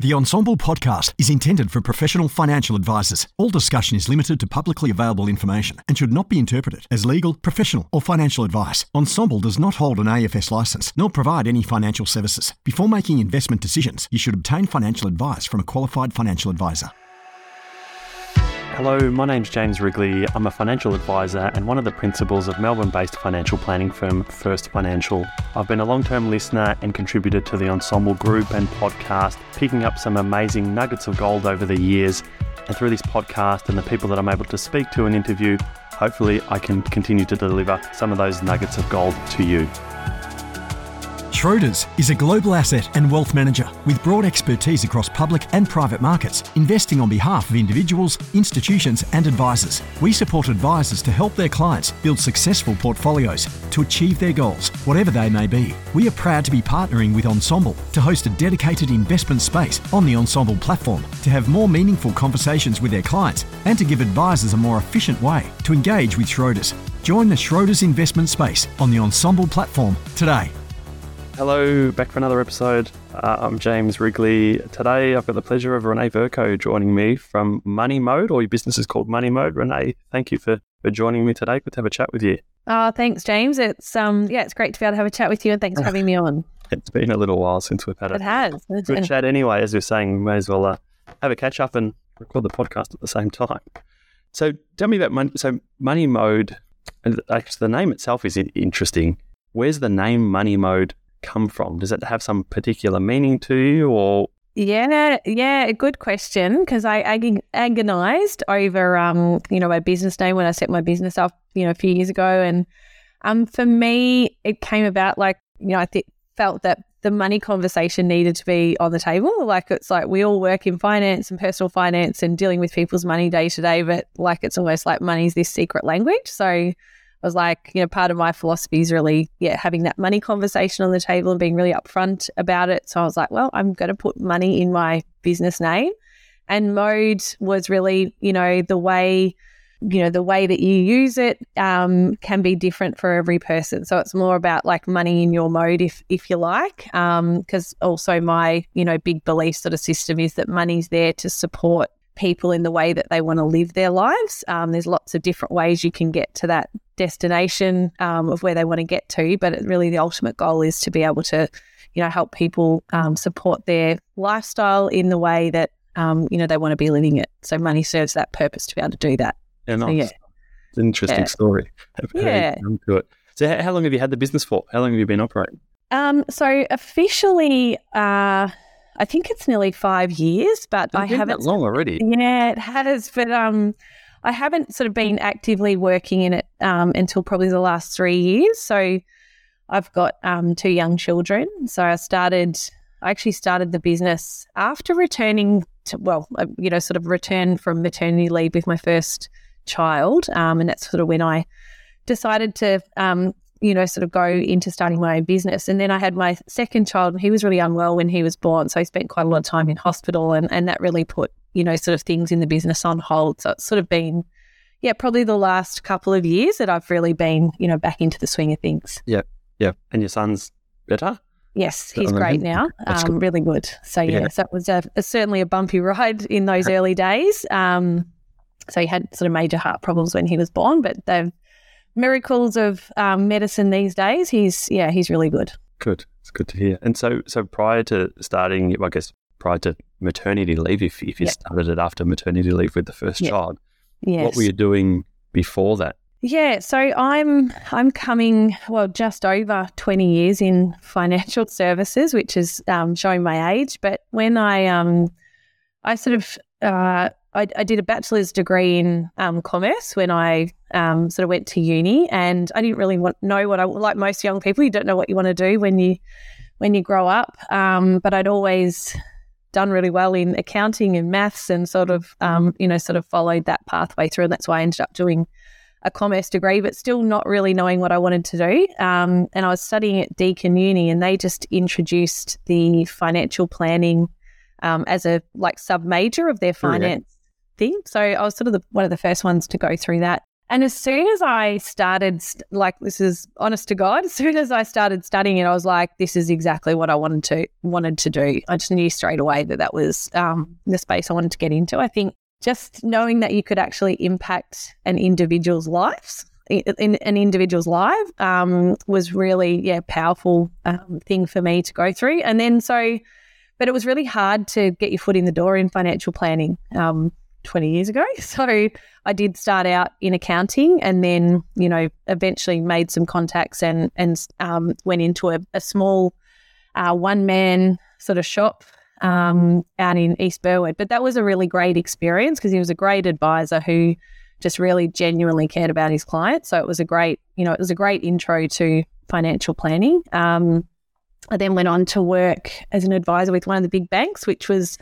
The Ensombl podcast is intended for professional financial advisors. All discussion is limited to publicly available information and should not be interpreted as legal, professional, or financial advice. Ensombl does not hold an AFS license nor provide any financial services. Before making investment decisions, you should obtain financial advice from a qualified financial advisor. Hello, my name's James Wrigley. I'm a financial advisor and one of the principals of Melbourne based financial planning firm First Financial. I've been a long term listener and contributor to the Ensombl group and podcast, picking up some amazing nuggets of gold over the years. And through this podcast and the people that I'm able to speak to and interview, hopefully I can continue to deliver some of those nuggets of gold to you. Schroders is a global asset and wealth manager with broad expertise across public and private markets, investing on behalf of individuals, institutions, and advisors. We support advisors to help their clients build successful portfolios to achieve their goals, whatever they may be. We are proud to be partnering with Ensombl to host a dedicated investment space on the Ensombl platform to have more meaningful conversations with their clients and to give advisors a more efficient way to engage with Schroders. Join the Schroders investment space on the Ensombl platform today. Hello, back for another episode. Uh, I'm James Wrigley. Today, I've got the pleasure of Renae Vercoe joining me from Money Mode, or your business is called Money Mode. Renae, thank you for, for joining me today. Good to have a chat with you. Oh, thanks, James. It's um, yeah, it's great to be able to have a chat with you, and thanks for having me on. It's been a little while since we've had a It has. good chat. Anyway, as are saying, we may as well uh, have a catch up and record the podcast at the same time. So, tell me about money. So, Money Mode, and actually, the name itself is interesting. Where's the name Money Mode come from? Does it have some particular meaning to you, or Yeah, yeah, a good question. Because I ag- agonized over, um, you know, my business name when I set my business up, you know, a few years ago, and um, for me, it came about like, you know, I th- felt that the money conversation needed to be on the table. Like it's like we all work in finance and personal finance and dealing with people's money day to day, but like it's almost like money's this secret language. So I was like, you know, part of my philosophy is really, yeah, having that money conversation on the table and being really upfront about it. So I was like, well, I'm going to put money in my business name. And mode was really, you know, the way, you know, the way that you use it um, can be different for every person. So it's more about like money in your mode, if if you like. Because also my, you know, big belief sort of system is that money's there to support people in the way that they want to live their lives. Um, there's lots of different ways you can get to that destination um, of where they want to get to, but it really the ultimate goal is to be able to, you know, help people um, support their lifestyle in the way that um, you know they want to be living it. So money serves that purpose to be able to do that. yeah, nice. yeah. It's an interesting Yeah. story. Yeah. come to it. So, how long have you had the business for? How long have you been operating? Um, so officially, uh, I think it's nearly five years, but I been haven't that long already. Yeah, it has, but um, I haven't sort of been actively working in it um, until probably the last three years. So I've got um, two young children. So I started, I actually started the business after returning to, well, uh, you know, sort of returned from maternity leave with my first child. Um, and that's sort of when I decided to, um, you know, sort of go into starting my own business. And then I had my second child, and he was really unwell when he was born. So I spent quite a lot of time in hospital, and, and that really put, you know, sort of things in the business on hold. So it's sort of been, yeah, probably the last couple of years that I've really been, you know, back into the swing of things. Yeah. Yeah. And your son's better? Yes, he's great now. Um, really good. So Yeah. yeah, so it was a, a- certainly a bumpy ride in those early days. Um, so he had sort of major heart problems when he was born, but the miracles of um, medicine these days, he's yeah, he's really good. Good. It's good to hear. And so, so prior to starting, I guess prior to maternity leave, if, if you Yeah. started it after maternity leave with the first Yeah. child, Yes. what were you doing before that? Yeah, so I'm I'm coming well just over 20 years in financial services, which is um, showing my age. But when I um I sort of uh, I, I did a bachelor's degree in um, commerce when I um, sort of went to uni, and I didn't really want know what I like most young people. You don't know what you want to do when you when you grow up. Um, but I'd always done really well in accounting and maths, and sort of um, you know sort of followed that pathway through, and that's why I ended up doing a commerce degree, but still not really knowing what I wanted to do. Um, and I was studying at Deakin Uni, and they just introduced the financial planning um, as a like sub major of their finance. Thing. So I was sort of the, one of the first ones to go through that. And as soon as I started, like this is honest to God, as soon as I started studying it, I was like, this is exactly what I wanted to wanted to do. I just knew straight away that that was um, the space I wanted to get into. I think just knowing that you could actually impact an individual's lives in, an individual's life um, was really yeah powerful um, thing for me to go through and then so but it was really hard to get your foot in the door in financial planning um, 20 years ago so i did start out in accounting and then you know eventually made some contacts and and um, went into a, a small uh, one man sort of shop um, out in East Burwood. But that was a really great experience because he was a great advisor who just really genuinely cared about his clients. So it was a great, you know, it was a great intro to financial planning. Um, I then went on to work as an advisor with one of the big banks, which was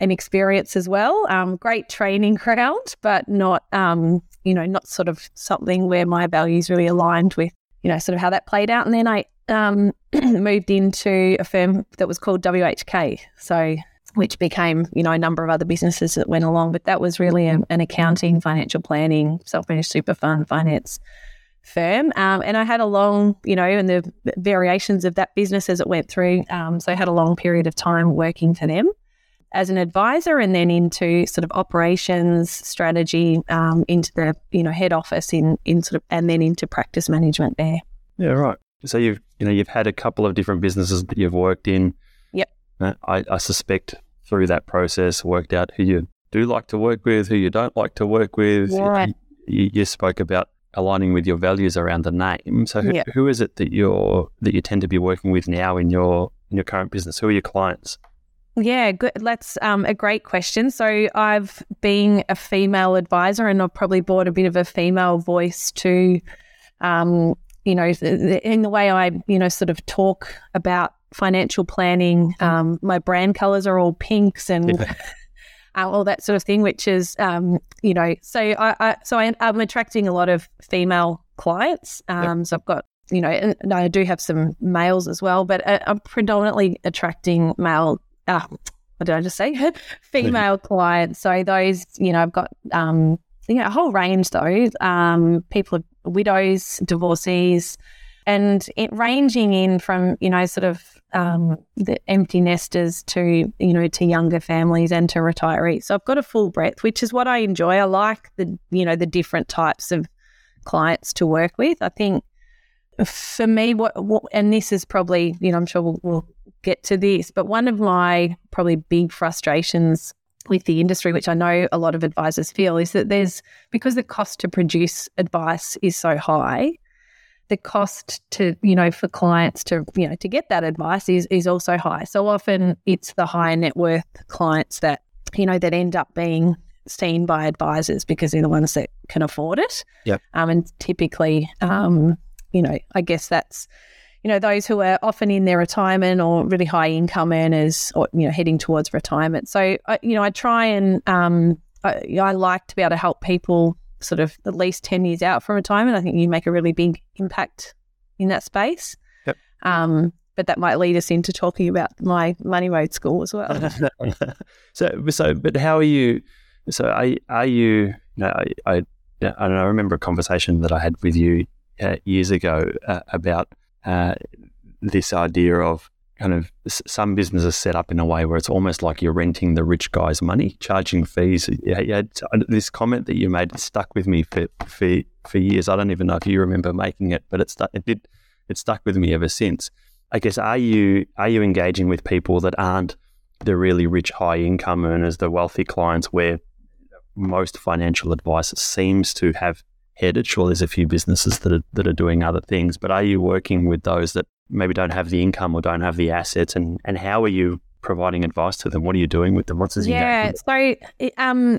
an experience as well. Um, great training ground, but not, um, you know, not sort of something where my values really aligned with, you know, sort of how that played out. And then I um, moved into a firm that was called WHK. So, which became, you know, a number of other businesses that went along. But that was really a, an accounting, financial planning, self managed super fund finance firm. Um, and I had a long, you know, and the variations of that business as it went through. Um, so I had a long period of time working for them as an advisor and then into sort of operations strategy um, into the you know head office in in sort of and then into practice management there yeah right so you've you know you've had a couple of different businesses that you've worked in. Yep. Uh, I, I suspect through that process worked out who you do like to work with, who you don't like to work with. Right. You, you spoke about aligning with your values around the name. So who, yep. who is it that you're that you tend to be working with now in your in your current business? Who are your clients? Yeah, good. That's um, a great question. So I've been a female advisor, and I've probably brought a bit of a female voice to um, you know, in the way I, you know, sort of talk about financial planning, um, my brand colors are all pinks and yeah. all that sort of thing, which is, um, you know, so I, I so I, am attracting a lot of female clients. Um, yep. So I've got, you know, and I do have some males as well, but uh, I'm predominantly attracting male. Uh, what did I just say? Female clients. So those, you know, I've got um, you know, a whole range though. Um, people, widows, divorcees, and it ranging in from you know sort of um, the empty nesters to you know to younger families and to retirees. So I've got a full breadth, which is what I enjoy. I like the you know the different types of clients to work with. I think for me, what, what and this is probably you know I'm sure we'll, we'll get to this, but one of my probably big frustrations with the industry, which I know a lot of advisors feel, is that there's because the cost to produce advice is so high, the cost to you know for clients to you know to get that advice is is also high. So often it's the high net worth clients that you know that end up being seen by advisors because they're the ones that can afford it. Yeah. Um, and typically, um, you know, I guess that's you know, those who are often in their retirement or really high income earners or, you know, heading towards retirement. So, I, you know, I try and um, I, I like to be able to help people sort of at least 10 years out from retirement. I think you make a really big impact in that space. Yep. Um, but that might lead us into talking about my Money Mode School as well. so, so, but how are you? So, are, are you? you know, I, I, I, know, I remember a conversation that I had with you uh, years ago uh, about uh, this idea of kind of some businesses set up in a way where it's almost like you're renting the rich guy's money, charging fees. Yeah, yeah. This comment that you made stuck with me for, for for years. I don't even know if you remember making it, but it stuck. It did. It stuck with me ever since. I guess are you are you engaging with people that aren't the really rich, high income earners, the wealthy clients, where most financial advice seems to have headed. Sure, there's a few businesses that are, that are doing other things, but are you working with those that maybe don't have the income or don't have the assets? And, and how are you providing advice to them? What are you doing with them? What's this? Yeah, so um,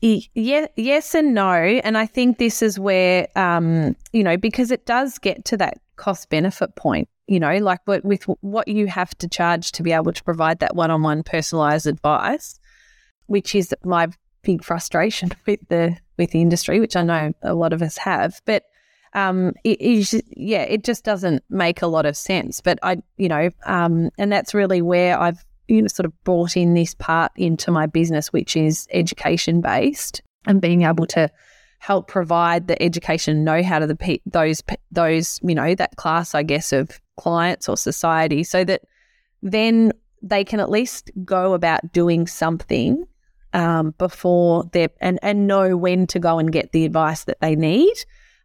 yeah, yes and no. And I think this is where, um, you know, because it does get to that cost benefit point, you know, like with, with what you have to charge to be able to provide that one on one personalized advice, which is my big frustration with the with the industry, which I know a lot of us have. But um, it yeah, it just doesn't make a lot of sense. But I, you know, um, and that's really where I've you know sort of brought in this part into my business, which is education based and being able to help provide the education know how to the pe- those those you know that class I guess of clients or society so that then they can at least go about doing something um, before they and and know when to go and get the advice that they need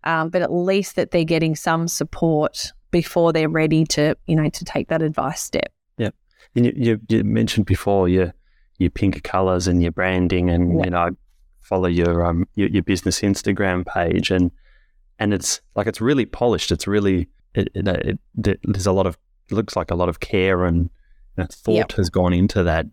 um, but at least that they're getting some support before they're ready to you know to take that advice step yeah and you, you, you mentioned before your your pink colors and your branding and yeah. you know follow your um your, your, business Instagram page and and it's like it's really polished. It's really it, it, it, there's a lot of looks like a lot of care and thought yep. has gone into that.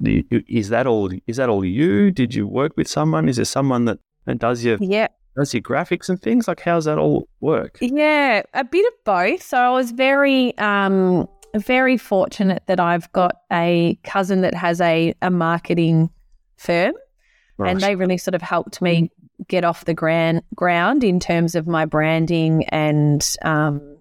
Is that all? Is that all you? Did you work with someone? Is there someone that, that does your yeah does your graphics and things? Like how's that all work? Yeah, a bit of both. So I was very um very fortunate that I've got a cousin that has a a marketing firm Right. And they really sort of helped me get off the grand ground in terms of my branding and um,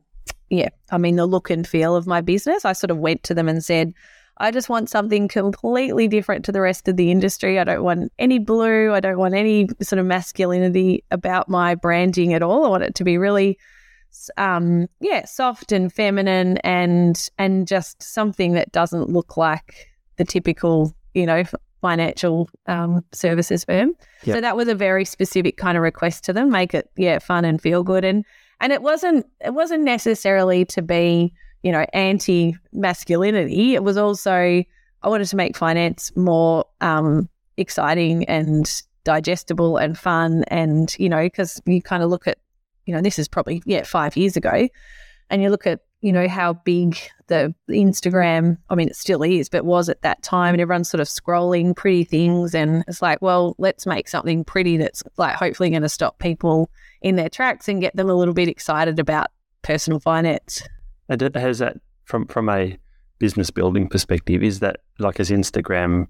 yeah, I mean the look and feel of my business. I sort of went to them and said, I just want something completely different to the rest of the industry. I don't want any blue. I don't want any sort of masculinity about my branding at all. I want it to be really, um, yeah, soft and feminine and and just something that doesn't look like the typical, you know, financial um, services firm. Yep. So that was a very specific kind of request to them, make it yeah fun and feel good, and and it wasn't it wasn't necessarily to be you know anti masculinity. It was also I wanted to make finance more um, exciting and digestible and fun, and you know because you kind of look at you know this is probably yeah five years ago, and you look at you know, how big the Instagram, I mean, it still is, but was at that time. And everyone's sort of scrolling pretty things. And it's like, well, let's make something pretty that's like hopefully going to stop people in their tracks and get them a little bit excited about personal finance. And has that, from, from a business building perspective, is that like, has Instagram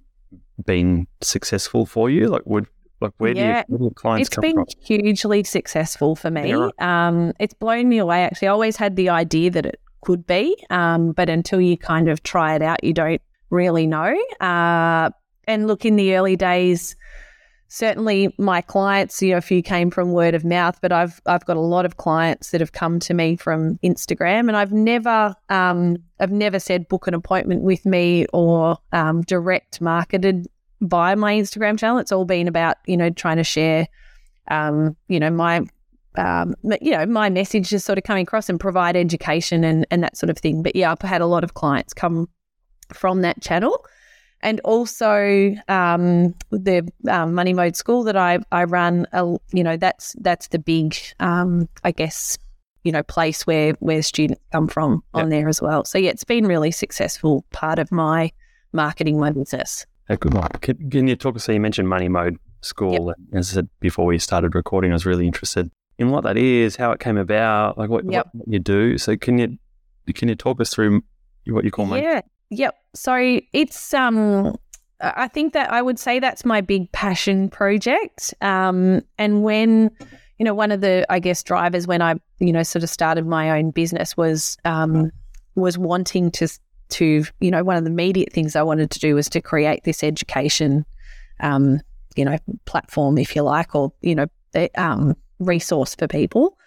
been successful for you? Like, would like where, yeah, do, you, where do clients it's come from? It's been hugely successful for me. Yeah. Um, it's blown me away. Actually, I always had the idea that it could be, um, but until you kind of try it out, you don't really know. Uh, and look, in the early days, certainly my clients, you know, a few came from word of mouth, but I've I've got a lot of clients that have come to me from Instagram, and I've never um, I've never said book an appointment with me or um, direct marketed via my Instagram channel. It's all been about, you know, trying to share, um, you know, my, um, you know, my message is sort of coming across and provide education and, and that sort of thing. But yeah, I've had a lot of clients come from that channel. And also um, the um, Money Mode School that I, I run, uh, you know, that's that's the big, um, I guess, you know, place where where students come from yep. on there as well. So yeah, it's been really successful part of my marketing my business. Good one. Can, can you talk us? So you mentioned Money Mode School. Yep. As I said before we started recording, I was really interested in what that is, how it came about, like what, yep. what you do. So can you can you talk us through what you call Yeah. Yep. So it's um I think that I would say that's my big passion project. Um and when you know one of the I guess drivers when I you know sort of started my own business was um was wanting to to, you know, one of the immediate things I wanted to do was to create this education, um, you know, platform, if you like, or, you know, um, resource for people.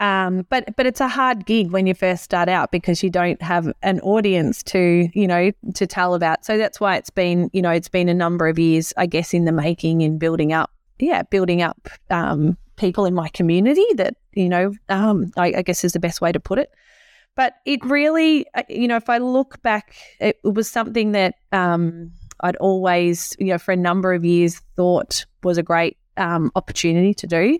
Um, but but it's a hard gig when you first start out because you don't have an audience to you know to tell about. So that's why it's been you know it's been a number of years, I guess, in the making and building up. Yeah, building up um, people in my community that you know um, I, I, guess is the best way to put it. But it really, uh, you know, if I look back, it was something that um, I'd always, you know, for a number of years thought was a great um, opportunity to do.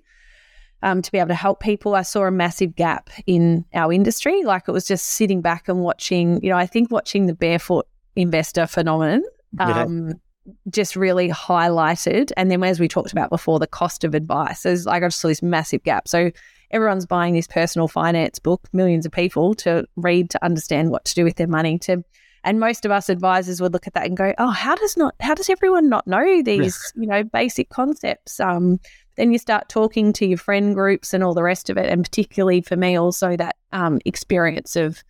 Um, to be able to help people, I saw a massive gap in our industry. Like it was just sitting back and watching, you know, I think watching the barefoot investor phenomenon um, yeah. just really highlighted. And then, as we talked about before, the cost of advice. There's like I just saw this massive gap. So everyone's buying this personal finance book, millions of people to read to understand what to do with their money. To and most of us advisors would look at that and go, "Oh, how does not how does everyone not know these you know basic concepts?" Um, then you start talking to your friend groups and all the rest of it, and particularly for me, also that um, experience of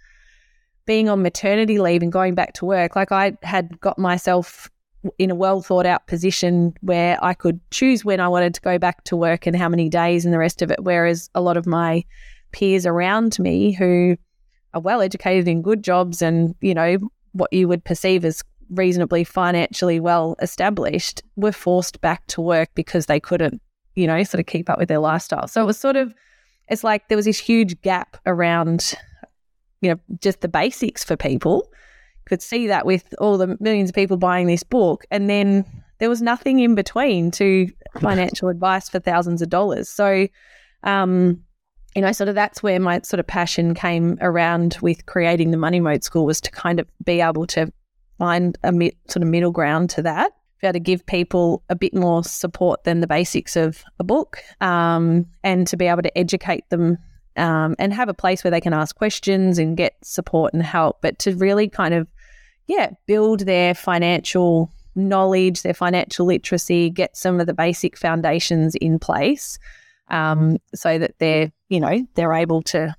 being on maternity leave and going back to work. Like I had got myself in a well thought out position where I could choose when I wanted to go back to work and how many days and the rest of it. Whereas a lot of my peers around me who are well educated in good jobs and, you know, what you would perceive as reasonably financially well established were forced back to work because they couldn't, you know, sort of keep up with their lifestyle. So it was sort of, it's like there was this huge gap around, you know, just the basics for people. Could see that with all the millions of people buying this book. And then there was nothing in between to financial advice for thousands of dollars. So, um, you know, sort of that's where my sort of passion came around with creating the Money Mode School was to kind of be able to find a mi- sort of middle ground to that, be able to give people a bit more support than the basics of a book, um, and to be able to educate them um, and have a place where they can ask questions and get support and help, but to really kind of, yeah, build their financial knowledge, their financial literacy, get some of the basic foundations in place um, so that they're, you know, they're able to,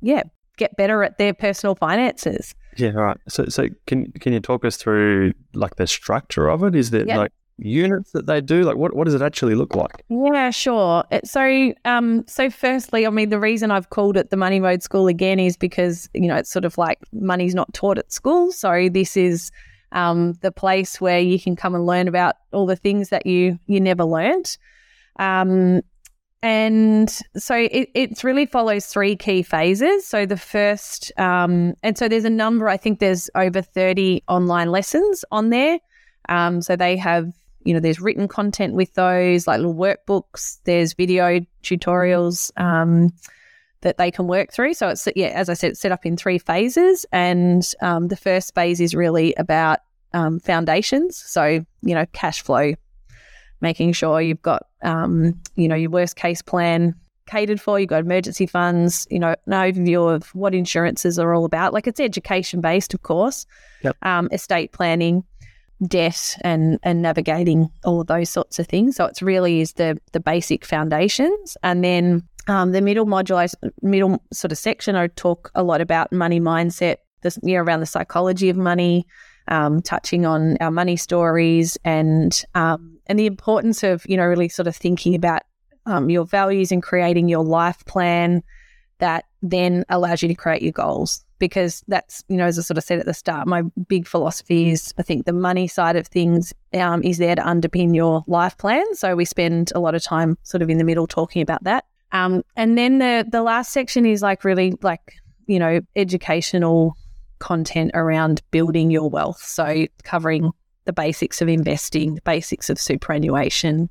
yeah, get better at their personal finances. Yeah, right. So, so can can you talk us through like the structure of it? Is there like units that they do? Like, what what does it actually look like? Yeah, sure. So, um, so firstly, I mean, the reason I've called it the Money Mode School again is because you know it's sort of like money's not taught at school, so this is um, the place where you can come and learn about all the things that you you never learned. Um, and so it, it really follows three key phases. So the first, um, and so there's a number, I think there's over 30 online lessons on there. Um, so they have, you know, there's written content with those, like little workbooks, there's video tutorials um, that they can work through. So it's, yeah, as I said, it's set up in three phases. And um, the first phase is really about um, foundations. So, you know, cash flow, making sure you've got, um, you know, your worst case plan catered for. You've got emergency funds, you know, an overview of what insurances are all about. Like it's education based, of course, yep. um, estate planning, debt, and and navigating all of those sorts of things. So it's really is the the basic foundations, and then um, the middle module, middle sort of section, I talk a lot about money mindset, this you know around the psychology of money, um, touching on our money stories and um, and the importance of you know really sort of thinking about um, your values and creating your life plan that then allows you to create your goals. Because that's you know as I sort of said at the start my big philosophy is I think the money side of things um, is there to underpin your life plan. So we spend a lot of time sort of in the middle talking about that. Um, and then the the last section is like really like you know educational content around building your wealth. So, covering the basics of investing, the basics of superannuation,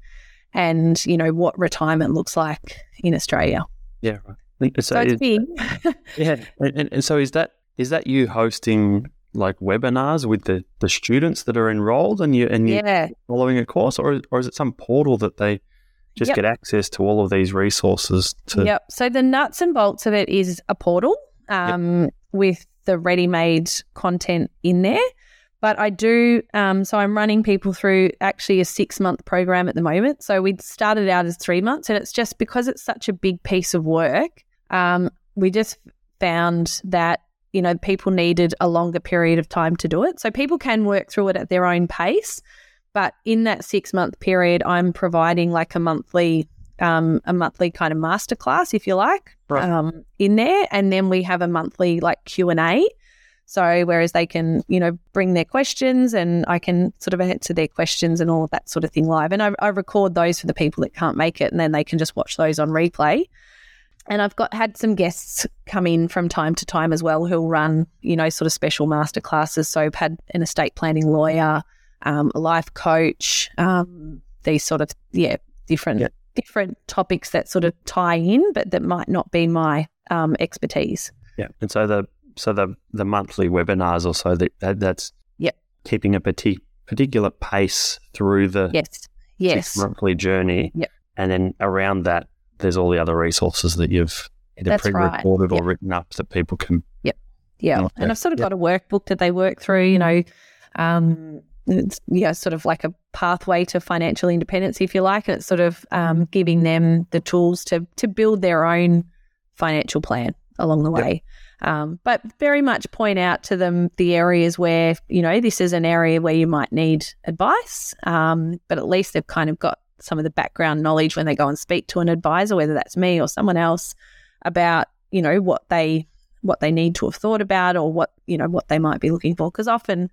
and you know what retirement looks like in Australia. Yeah, right. So, so it's is, big. yeah, and, and so is that is that you hosting like webinars with the, the students that are enrolled and you and you yeah. following a course, or or is it some portal that they just yep. get access to all of these resources? To... Yep. So the nuts and bolts of it is a portal um, yep. with the ready made content in there. But I do, um, so I'm running people through actually a six month program at the moment. So we started out as three months, and it's just because it's such a big piece of work. Um, we just found that you know people needed a longer period of time to do it. So people can work through it at their own pace, but in that six month period, I'm providing like a monthly um, a monthly kind of masterclass, if you like, right. um, in there, and then we have a monthly like Q and A. So whereas they can, you know, bring their questions and I can sort of answer their questions and all of that sort of thing live. And I, I record those for the people that can't make it, and then they can just watch those on replay. And I've got had some guests come in from time to time as well who'll run, you know, sort of special master classes. So I've had an estate planning lawyer, um, a life coach, um, these sort of yeah different yeah different topics that sort of tie in, but that might not be my um, expertise. Yeah, and so the so the the monthly webinars or so that, that that's yep keeping a partic- particular pace through the yes yes monthly journey. Yep, and then around that, there's all the other resources that you've either that's pre-recorded right. or written up that people can. Yep, yeah, and I've sort of yep. got a workbook that they work through. You know. Um, it's yeah, sort of like a pathway to financial independence, if you like. And it's sort of um, giving them the tools to to build their own financial plan. Along the way. Um, but very much point out to them the areas where, you know, this is an area where you might need advice. Um, but at least they've kind of got some of the background knowledge when they go and speak to an advisor, whether that's me or someone else, about, you know, what they what they need to have thought about or what, you know, what they might be looking for. Because often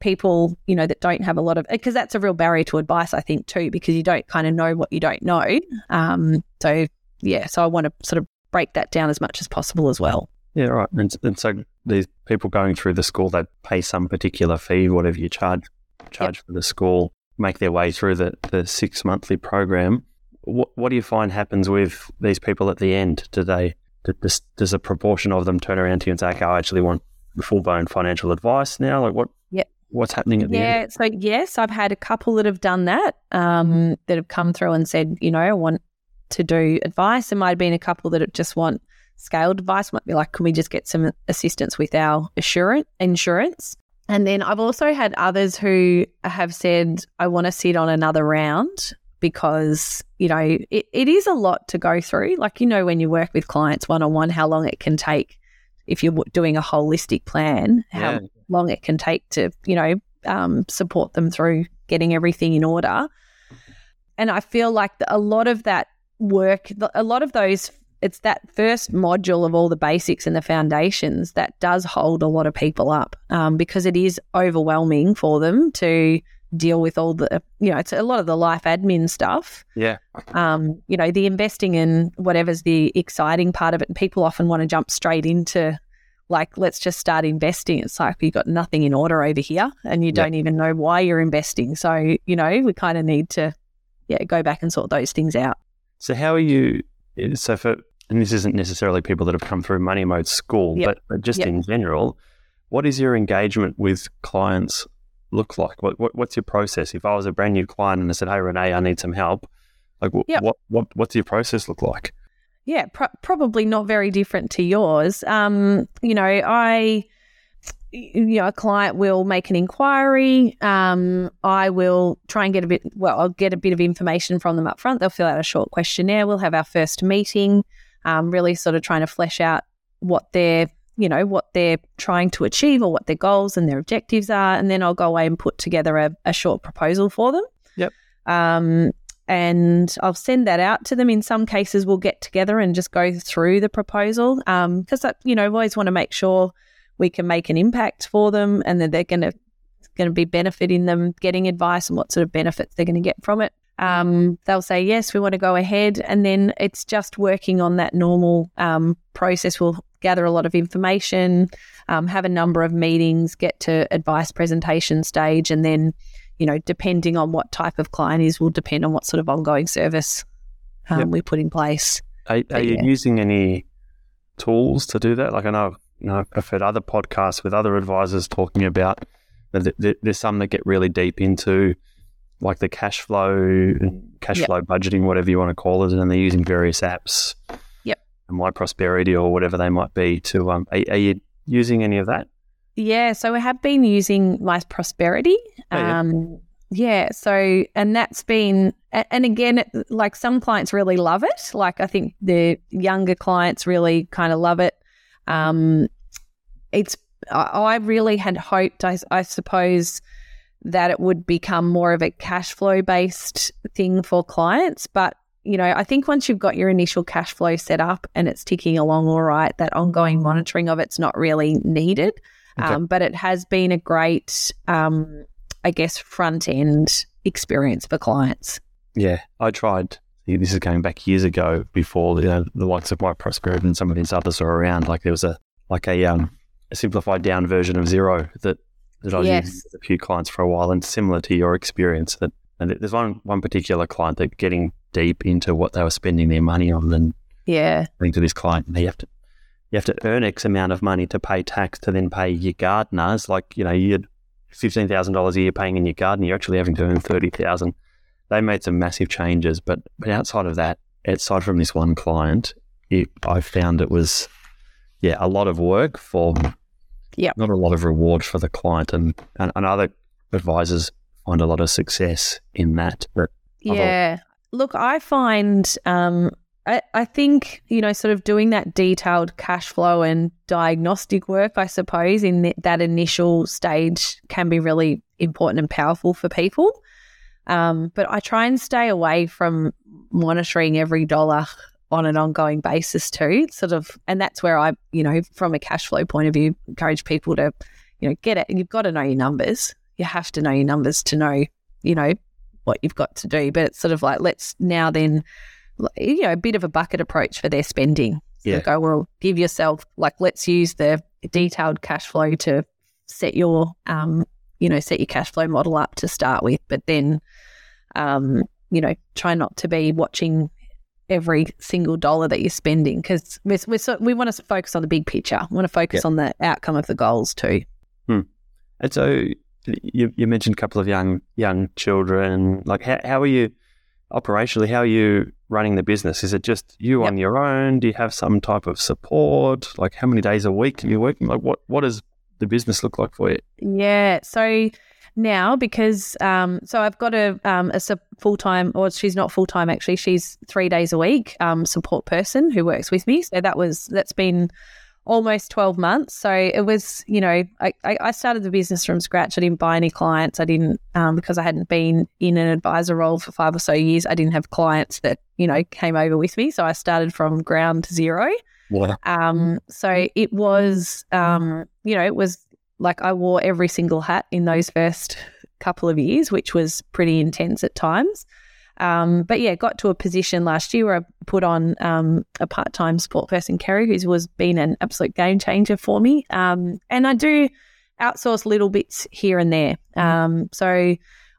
people, you know, that don't have a lot of, because that's a real barrier to advice, I think, too, because you don't kind of know what you don't know. Um, so, yeah, so I want to sort of break that down as much as possible as well. Yeah, right. And, and so these people going through the school, they pay some particular fee, whatever you charge charge yep. for the school, make their way through the, the six monthly program. What, what do you find happens with these people at the end? Do they does, does a proportion of them turn around to you and say, okay, I actually want full blown financial advice now? Like what? Yep. What's happening at the yeah, end? so yes, I've had a couple that have done that, um, that have come through and said, you know, I want to do advice. There might have been a couple that just want scaled advice might be like, can we just get some assistance with our assurance insurance? And then I've also had others who have said, I want to sit on another round because, you know, it, it is a lot to go through. Like, you know, when you work with clients one on one, how long it can take if you're doing a holistic plan, how yeah. long it can take to, you know, um, support them through getting everything in order. And I feel like a lot of that work, a lot of those it's that first module of all the basics and the foundations that does hold a lot of people up um, because it is overwhelming for them to deal with all the you know it's a lot of the life admin stuff. Yeah. Um you know the investing in whatever's the exciting part of it and people often want to jump straight into like let's just start investing. It's like you've got nothing in order over here and you don't even know why you're investing. So you know we kind of need to yeah go back and sort those things out so how are you so for and this isn't necessarily people that have come through money mode school, yep. but, but, just yep. in general, what is your engagement with clients look like? What, what, what's your process? If I was a brand new client and I said, "Hey Renae, I need some help," like yep. what what what's your process look like? Yeah, probably not very different to yours. Um, you know, I you know, a client will make an inquiry. Um, I will try and get a bit, well, I'll get a bit of information from them up front. They'll fill out a short questionnaire. We'll have our first meeting, um, really sort of trying to flesh out what they're, you know, what they're trying to achieve or what their goals and their objectives are. And then I'll go away and put together a, a short proposal for them. Yep. Um, and I'll send that out to them. In some cases, we'll get together and just go through the proposal because, um, you know, I always want to make sure we can make an impact for them and that they're going to going to be benefiting them getting advice and what sort of benefits they're going to get from it. Um, they'll say yes, we want to go ahead, and then it's just working on that normal um, process. We'll gather a lot of information, um, have a number of meetings, get to advice presentation stage, and then you know, depending on what type of client is, will depend on what sort of ongoing service um, yep. we put in place. Are, are you yeah. using any tools to do that? Like I know you know, I've heard other podcasts with other advisors talking about that there's some that get really deep into like the cash flow, and cash yep. flow budgeting, whatever you want to call it, and they're using various apps. Yep. My Prosperity or whatever they might be. To um, are, are you using any of that? Yeah, so we have been using My Prosperity. Oh, yeah. Um, yeah, so and that's been and again, like some clients really love it. Like I think the younger clients really kind of love it. Um, it's I really had hoped, I, I, suppose, that it would become more of a cash flow based thing for clients. But you know, I think once you've got your initial cash flow set up and it's ticking along all right, that ongoing monitoring of it's not really needed. Okay. Um, but it has been a great, um, I guess, front end experience for clients. Yeah, I tried this is going back years ago before you know, the likes of My Prosperity and some of these others are around. Like there was a like a, um, a simplified down version of Xero that that I yes. using with a few clients for a while, and similar to your experience. That and there's one one particular client that getting deep into what they were spending their money on, and yeah, to this client, and you have to you have to earn X amount of money to pay tax to then pay your gardeners. Like you know, you had fifteen thousand dollars a year paying in your garden, you're actually having to earn thirty thousand they made some massive changes. But but outside of that, aside from this one client, it, I found it was yeah a lot of work for yeah not a lot of reward for the client, and, and, and other advisors find a lot of success in that. But yeah, look, I find um, I, I think, you know, sort of doing that detailed cash flow and diagnostic work, I suppose, in that initial stage can be really important and powerful for people. Um, but I try and stay away from monitoring every dollar on an ongoing basis too. Sort of, and that's where I, you know, from a cash flow point of view, encourage people to, you know, get it. You've got to know your numbers. You have to know your numbers to know, you know, what you've got to do. But it's sort of like, let's now then you know, a bit of a bucket approach for their spending. So yeah. go, well, give yourself, like, let's use the detailed cash flow to set your, um, you know, set your cash flow model up to start with. But then, um, you know, try not to be watching every single dollar that you're spending because we're, we're, we want to focus on the big picture. We want to focus yeah. on the outcome of the goals too. Hmm. And so you, you mentioned a couple of young young children. Like, how, how are you operationally? How are you running the business? Is it just you yep. on your own? Do you have some type of support? Like how many days a week are you working? Like what what does the business look like for you? Yeah, so now because um, so I've got a um, a full time or she's not full time actually she's three days a week um, support person who works with me. So that was that's been almost 12 months. So it was, you know, I, I started the business from scratch. I didn't buy any clients. I didn't, um, because I hadn't been in an advisor role for five or so years, I didn't have clients that, you know, came over with me. So I started from ground zero. Wow. Um, so it was, um, you know, it was like I wore every single hat in those first couple of years, which was pretty intense at times. Um, but yeah, got to a position last year where I put on um, a part time support person, Kerry, who's was been an absolute game changer for me. Um, and I do outsource little bits here and there. Mm-hmm. Um, so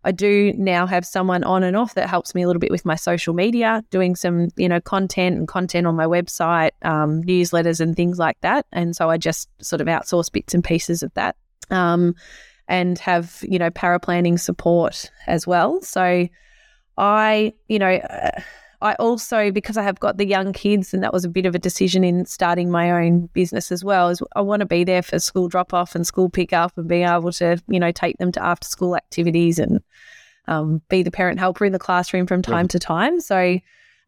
I do now have someone on and off that helps me a little bit with my social media, doing some you know content and content on my website, um, newsletters and things like that. And so I just sort of outsource bits and pieces of that. Um, and have you know paraplanning support as well. So I, you know, uh, I also because I have got the young kids, and that was a bit of a decision in starting my own business as well. Is I want to be there for school drop off and school pick up, and being able to, you know, take them to after school activities and um, be the parent helper in the classroom from time yeah. to time. So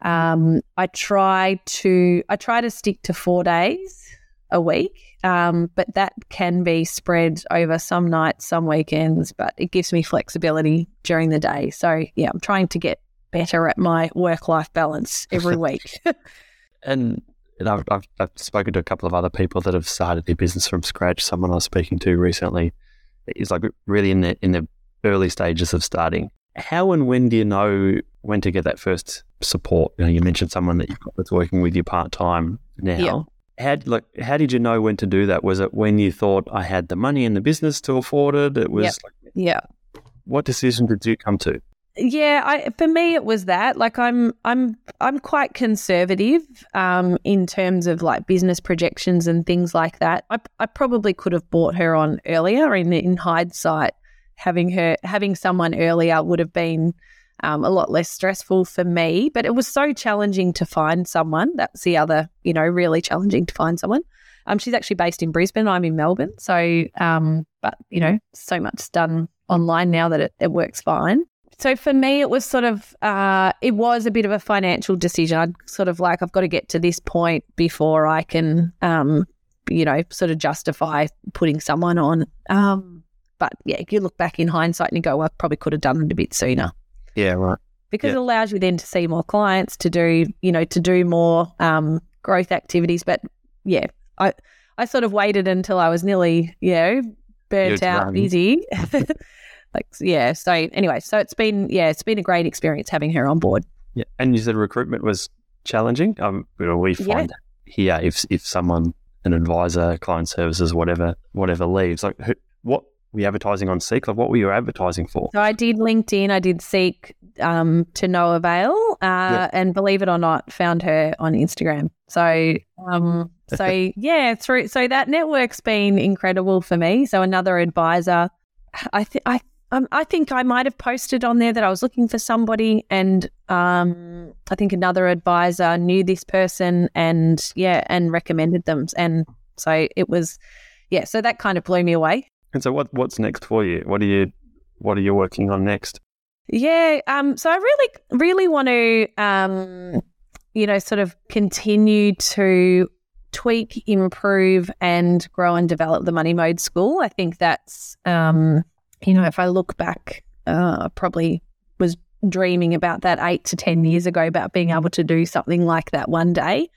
um, I try to I try to stick to four days a week, um, but that can be spread over some nights, some weekends. But it gives me flexibility during the day. So yeah, I'm trying to get better at my work life balance every week. and I've, I've, I've, spoken to a couple of other people that have started their business from scratch. Someone I was speaking to recently is like really in the in the early stages of starting. How and when do you know when to get that first support? You know, you mentioned someone that you've got that's working with you part time now. Yeah how like how did you know when to do that? Was it when you thought I had the money in the business to afford it? It was yep. like, yeah. What decision did you come to? Yeah, I, for me it was that. Like I'm I'm I'm quite conservative um, in terms of like business projections and things like that. I I probably could have bought her on earlier. In in hindsight, having her having someone earlier would have been um, a lot less stressful for me. But it was so challenging to find someone. That's the other, you know, really challenging to find someone. Um, she's actually based in Brisbane. I'm in Melbourne. So, um, but, you know, so much done online now that it, it works fine. So for me, it was sort of, uh, it was a bit of a financial decision. I'd sort of like, I've got to get to this point before I can, um, you know, sort of justify putting someone on. Um, but yeah, if you look back in hindsight and you go, well, I probably could have done it a bit sooner. Yeah, right. Because yeah. it allows you then to see more clients, to do, you know, to do more um, growth activities. But yeah, I I sort of waited until I was nearly, you know, burnt You're out, busy. like yeah. So anyway, so it's been yeah, it's been a great experience having her on board. Yeah, and you said recruitment was challenging. Um, we find yeah. here if if someone, an advisor, client services, whatever, whatever leaves, like who, what were you advertising on Seek? Like, what were you advertising for? So I did LinkedIn, I did Seek um, to no avail, uh, and believe it or not, found her on Instagram. So, um, so yeah, through so that network's been incredible for me. So another advisor, I think I. Um, I think I might have posted on there that I was looking for somebody, and um, I think another advisor knew this person, and yeah, and recommended them, and so it was, yeah. So that kind of blew me away. And so, what what's next for you? What are you what are you working on next? Yeah, um, so I really really want to um, you know, sort of continue to tweak, improve, and grow and develop the Money Mode School. I think that's, um, you know, if I look back, uh, probably was dreaming about that eight to 10 years ago about being able to do something like that one day.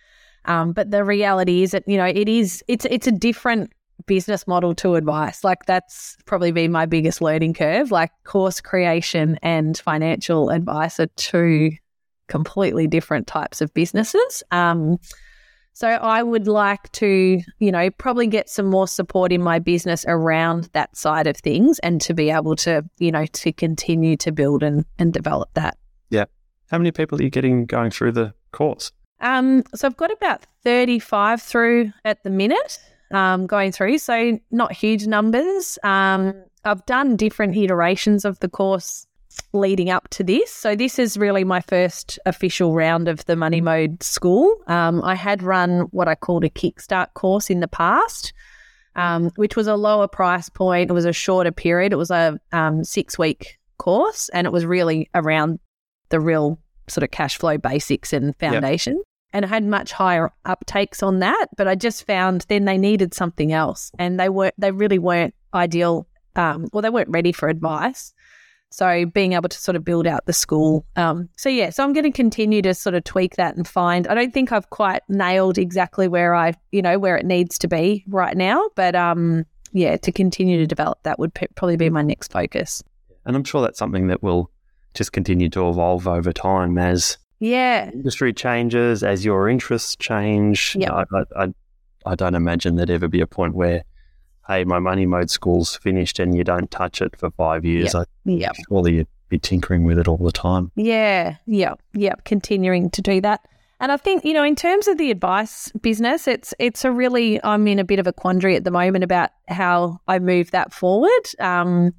Um, but the reality is that, you know, it is, it's, it's a different business model to advice. Like that's probably been my biggest learning curve. Like course creation and financial advice are two completely different types of businesses. Um, so I would like to, you know, probably get some more support in my business around that side of things and to be able to, you know, to continue to build and, and develop that. Yeah. How many people are you getting going through the course? Um, so I've got about 35 through at the minute um, going through. So not huge numbers. Um, I've done different iterations of the course leading up to this. So this is really my first official round of the Money Mode School. Um, I had run what I called a Kickstart course in the past, um, which was a lower price point. It was a shorter period. It was a um, six week course, and it was really around the real sort of cash flow basics and foundation. Yep. And I had much higher uptakes on that, but I just found then they needed something else, and they weren't. They really weren't ideal. Um, well, they weren't ready for advice. So being able to sort of build out the school. Um, so yeah, so I'm going to continue to sort of tweak that and find. I don't think I've quite nailed exactly where I, you know, where it needs to be right now, but um, yeah, to continue to develop that would p- probably be my next focus. And I'm sure that's something that will just continue to evolve over time as yeah industry changes, as your interests change. Yeah, I, I, I, I don't imagine there'd ever be a point where hey, my money mode school's finished and you don't touch it for five years. Yep. I, yep. Surely you'd be tinkering with it all the time. Yeah, yeah, yeah. Continuing to do that. And I think, you know, in terms of the advice business, it's it's a really I'm in a bit of a quandary at the moment about how I move that forward. Um,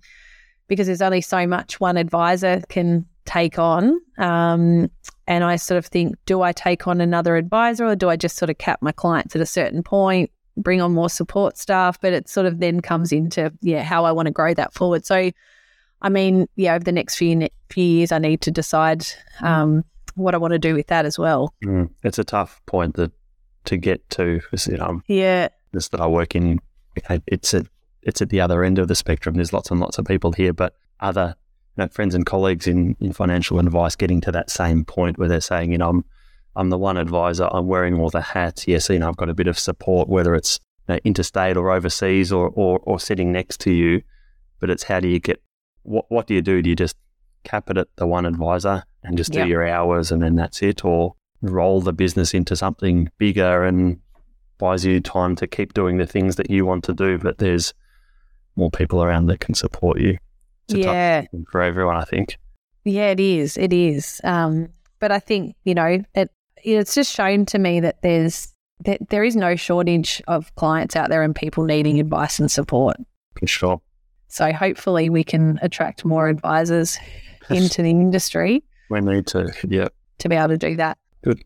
because there's only so much one advisor can take on. Um, and I sort of think, do I take on another advisor or do I just sort of cap my clients at a certain point? Bring on more support staff, but it sort of then comes into yeah how I want to grow that forward. So, I mean, yeah, over the next few few years, I need to decide um, what I want to do with that as well. Mm, it's a tough point that to get to. You know, yeah, this that I work in, it's at it's at the other end of the spectrum. There's lots and lots of people here, but other you know, friends and colleagues in, in financial advice getting to that same point where they're saying, you know, I'm I'm the one advisor. I'm wearing all the hats. Yes, you know, I've got a bit of support, whether it's you know, interstate or overseas or, or, or sitting next to you. But it's how do you get what what do you do? Do you just cap it at the one advisor and just do your hours and then that's it, or roll the business into something bigger and buys you time to keep doing the things that you want to do, but there's more people around that can support you. It's yeah, for everyone, I think. Yeah, it is. It is. Um, but I think you know it it's just shown to me that there's that there is no shortage of clients out there and people needing advice and support. For sure. So hopefully we can attract more advisors into the industry. We need to, yeah. To be able to do that. Good.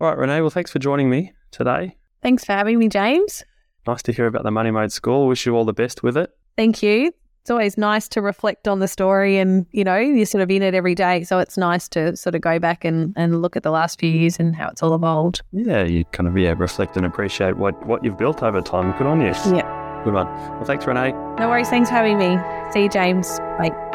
All right, Renae. Well, thanks for joining me today. Thanks for having me, James. Nice to hear about the Money Mode School. Wish you all the best with it. Thank you it's always nice to reflect on the story and you know you're sort of in it every day. So it's nice to sort of go back and, and look at the last few years and how it's all evolved. Yeah you kind of yeah reflect and appreciate what what you've built over time. Good on you. Yeah. Good one. Well thanks Renae. No worries. Thanks for having me. See you james. Bye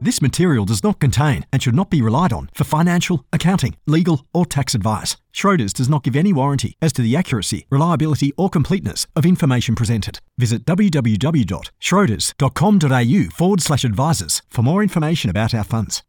This material does not contain and should not be relied on for financial, accounting, legal, or tax advice. Schroders does not give any warranty as to the accuracy, reliability, or completeness of information presented. Visit www.schroders.com.au forward slash advisors for more information about our funds.